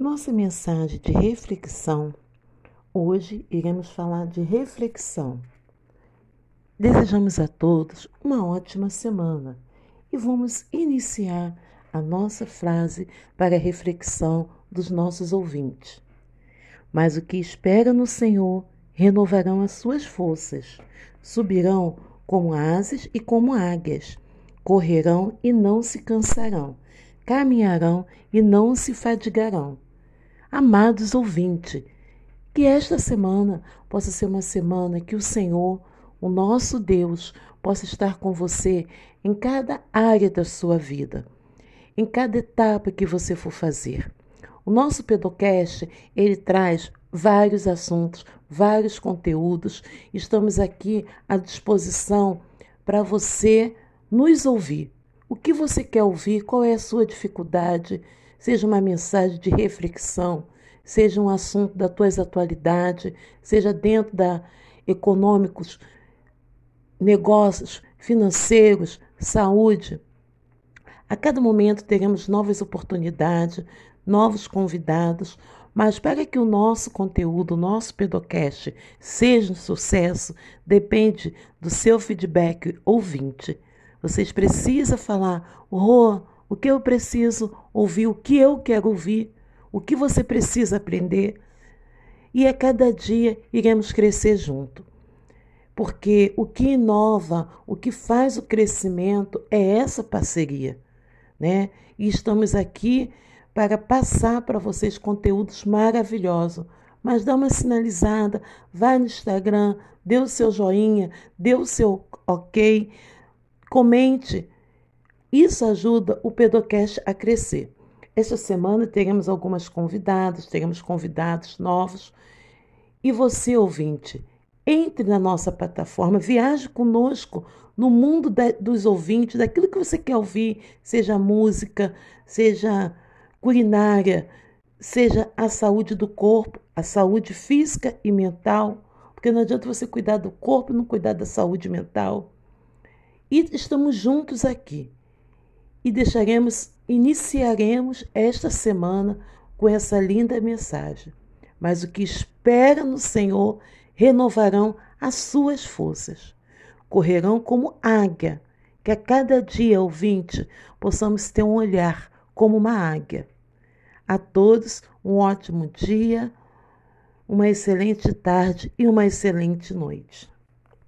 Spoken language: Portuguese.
Nossa mensagem de reflexão. Hoje iremos falar de reflexão. Desejamos a todos uma ótima semana e vamos iniciar a nossa frase para a reflexão dos nossos ouvintes. Mas o que espera no Senhor renovarão as suas forças, subirão como asas e como águias, correrão e não se cansarão, caminharão e não se fadigarão. Amados ouvintes, que esta semana possa ser uma semana que o Senhor, o nosso Deus, possa estar com você em cada área da sua vida, em cada etapa que você for fazer. O nosso Pedocast, ele traz vários assuntos, vários conteúdos. Estamos aqui à disposição para você nos ouvir. O que você quer ouvir? Qual é a sua dificuldade? Seja uma mensagem de reflexão, seja um assunto da tua atualidade, seja dentro da econômicos, negócios, financeiros, saúde. A cada momento teremos novas oportunidades, novos convidados, mas para que o nosso conteúdo, o nosso Pedocast seja um sucesso, depende do seu feedback ouvinte. Vocês precisam falar, Rô, o que eu preciso ouvir, o que eu quero ouvir, o que você precisa aprender. E a cada dia iremos crescer junto. Porque o que inova, o que faz o crescimento é essa parceria, né? E estamos aqui para passar para vocês conteúdos maravilhosos. Mas dá uma sinalizada, vai no Instagram, dê o seu joinha, dê o seu ok, comente, isso ajuda o Pedocast a crescer. Esta semana teremos algumas convidadas, teremos convidados novos. E você, ouvinte, entre na nossa plataforma, viaje conosco no mundo da, dos ouvintes, daquilo que você quer ouvir, seja música, seja culinária, seja a saúde do corpo, a saúde física e mental, porque não adianta você cuidar do corpo e não cuidar da saúde mental. E estamos juntos aqui e deixaremos, iniciaremos esta semana com essa linda mensagem. Mas o que espera no Senhor renovarão as suas forças. Correrão como águia, que a cada dia, ouvinte, possamos ter um olhar como uma águia. A todos um ótimo dia, uma excelente tarde e uma excelente noite.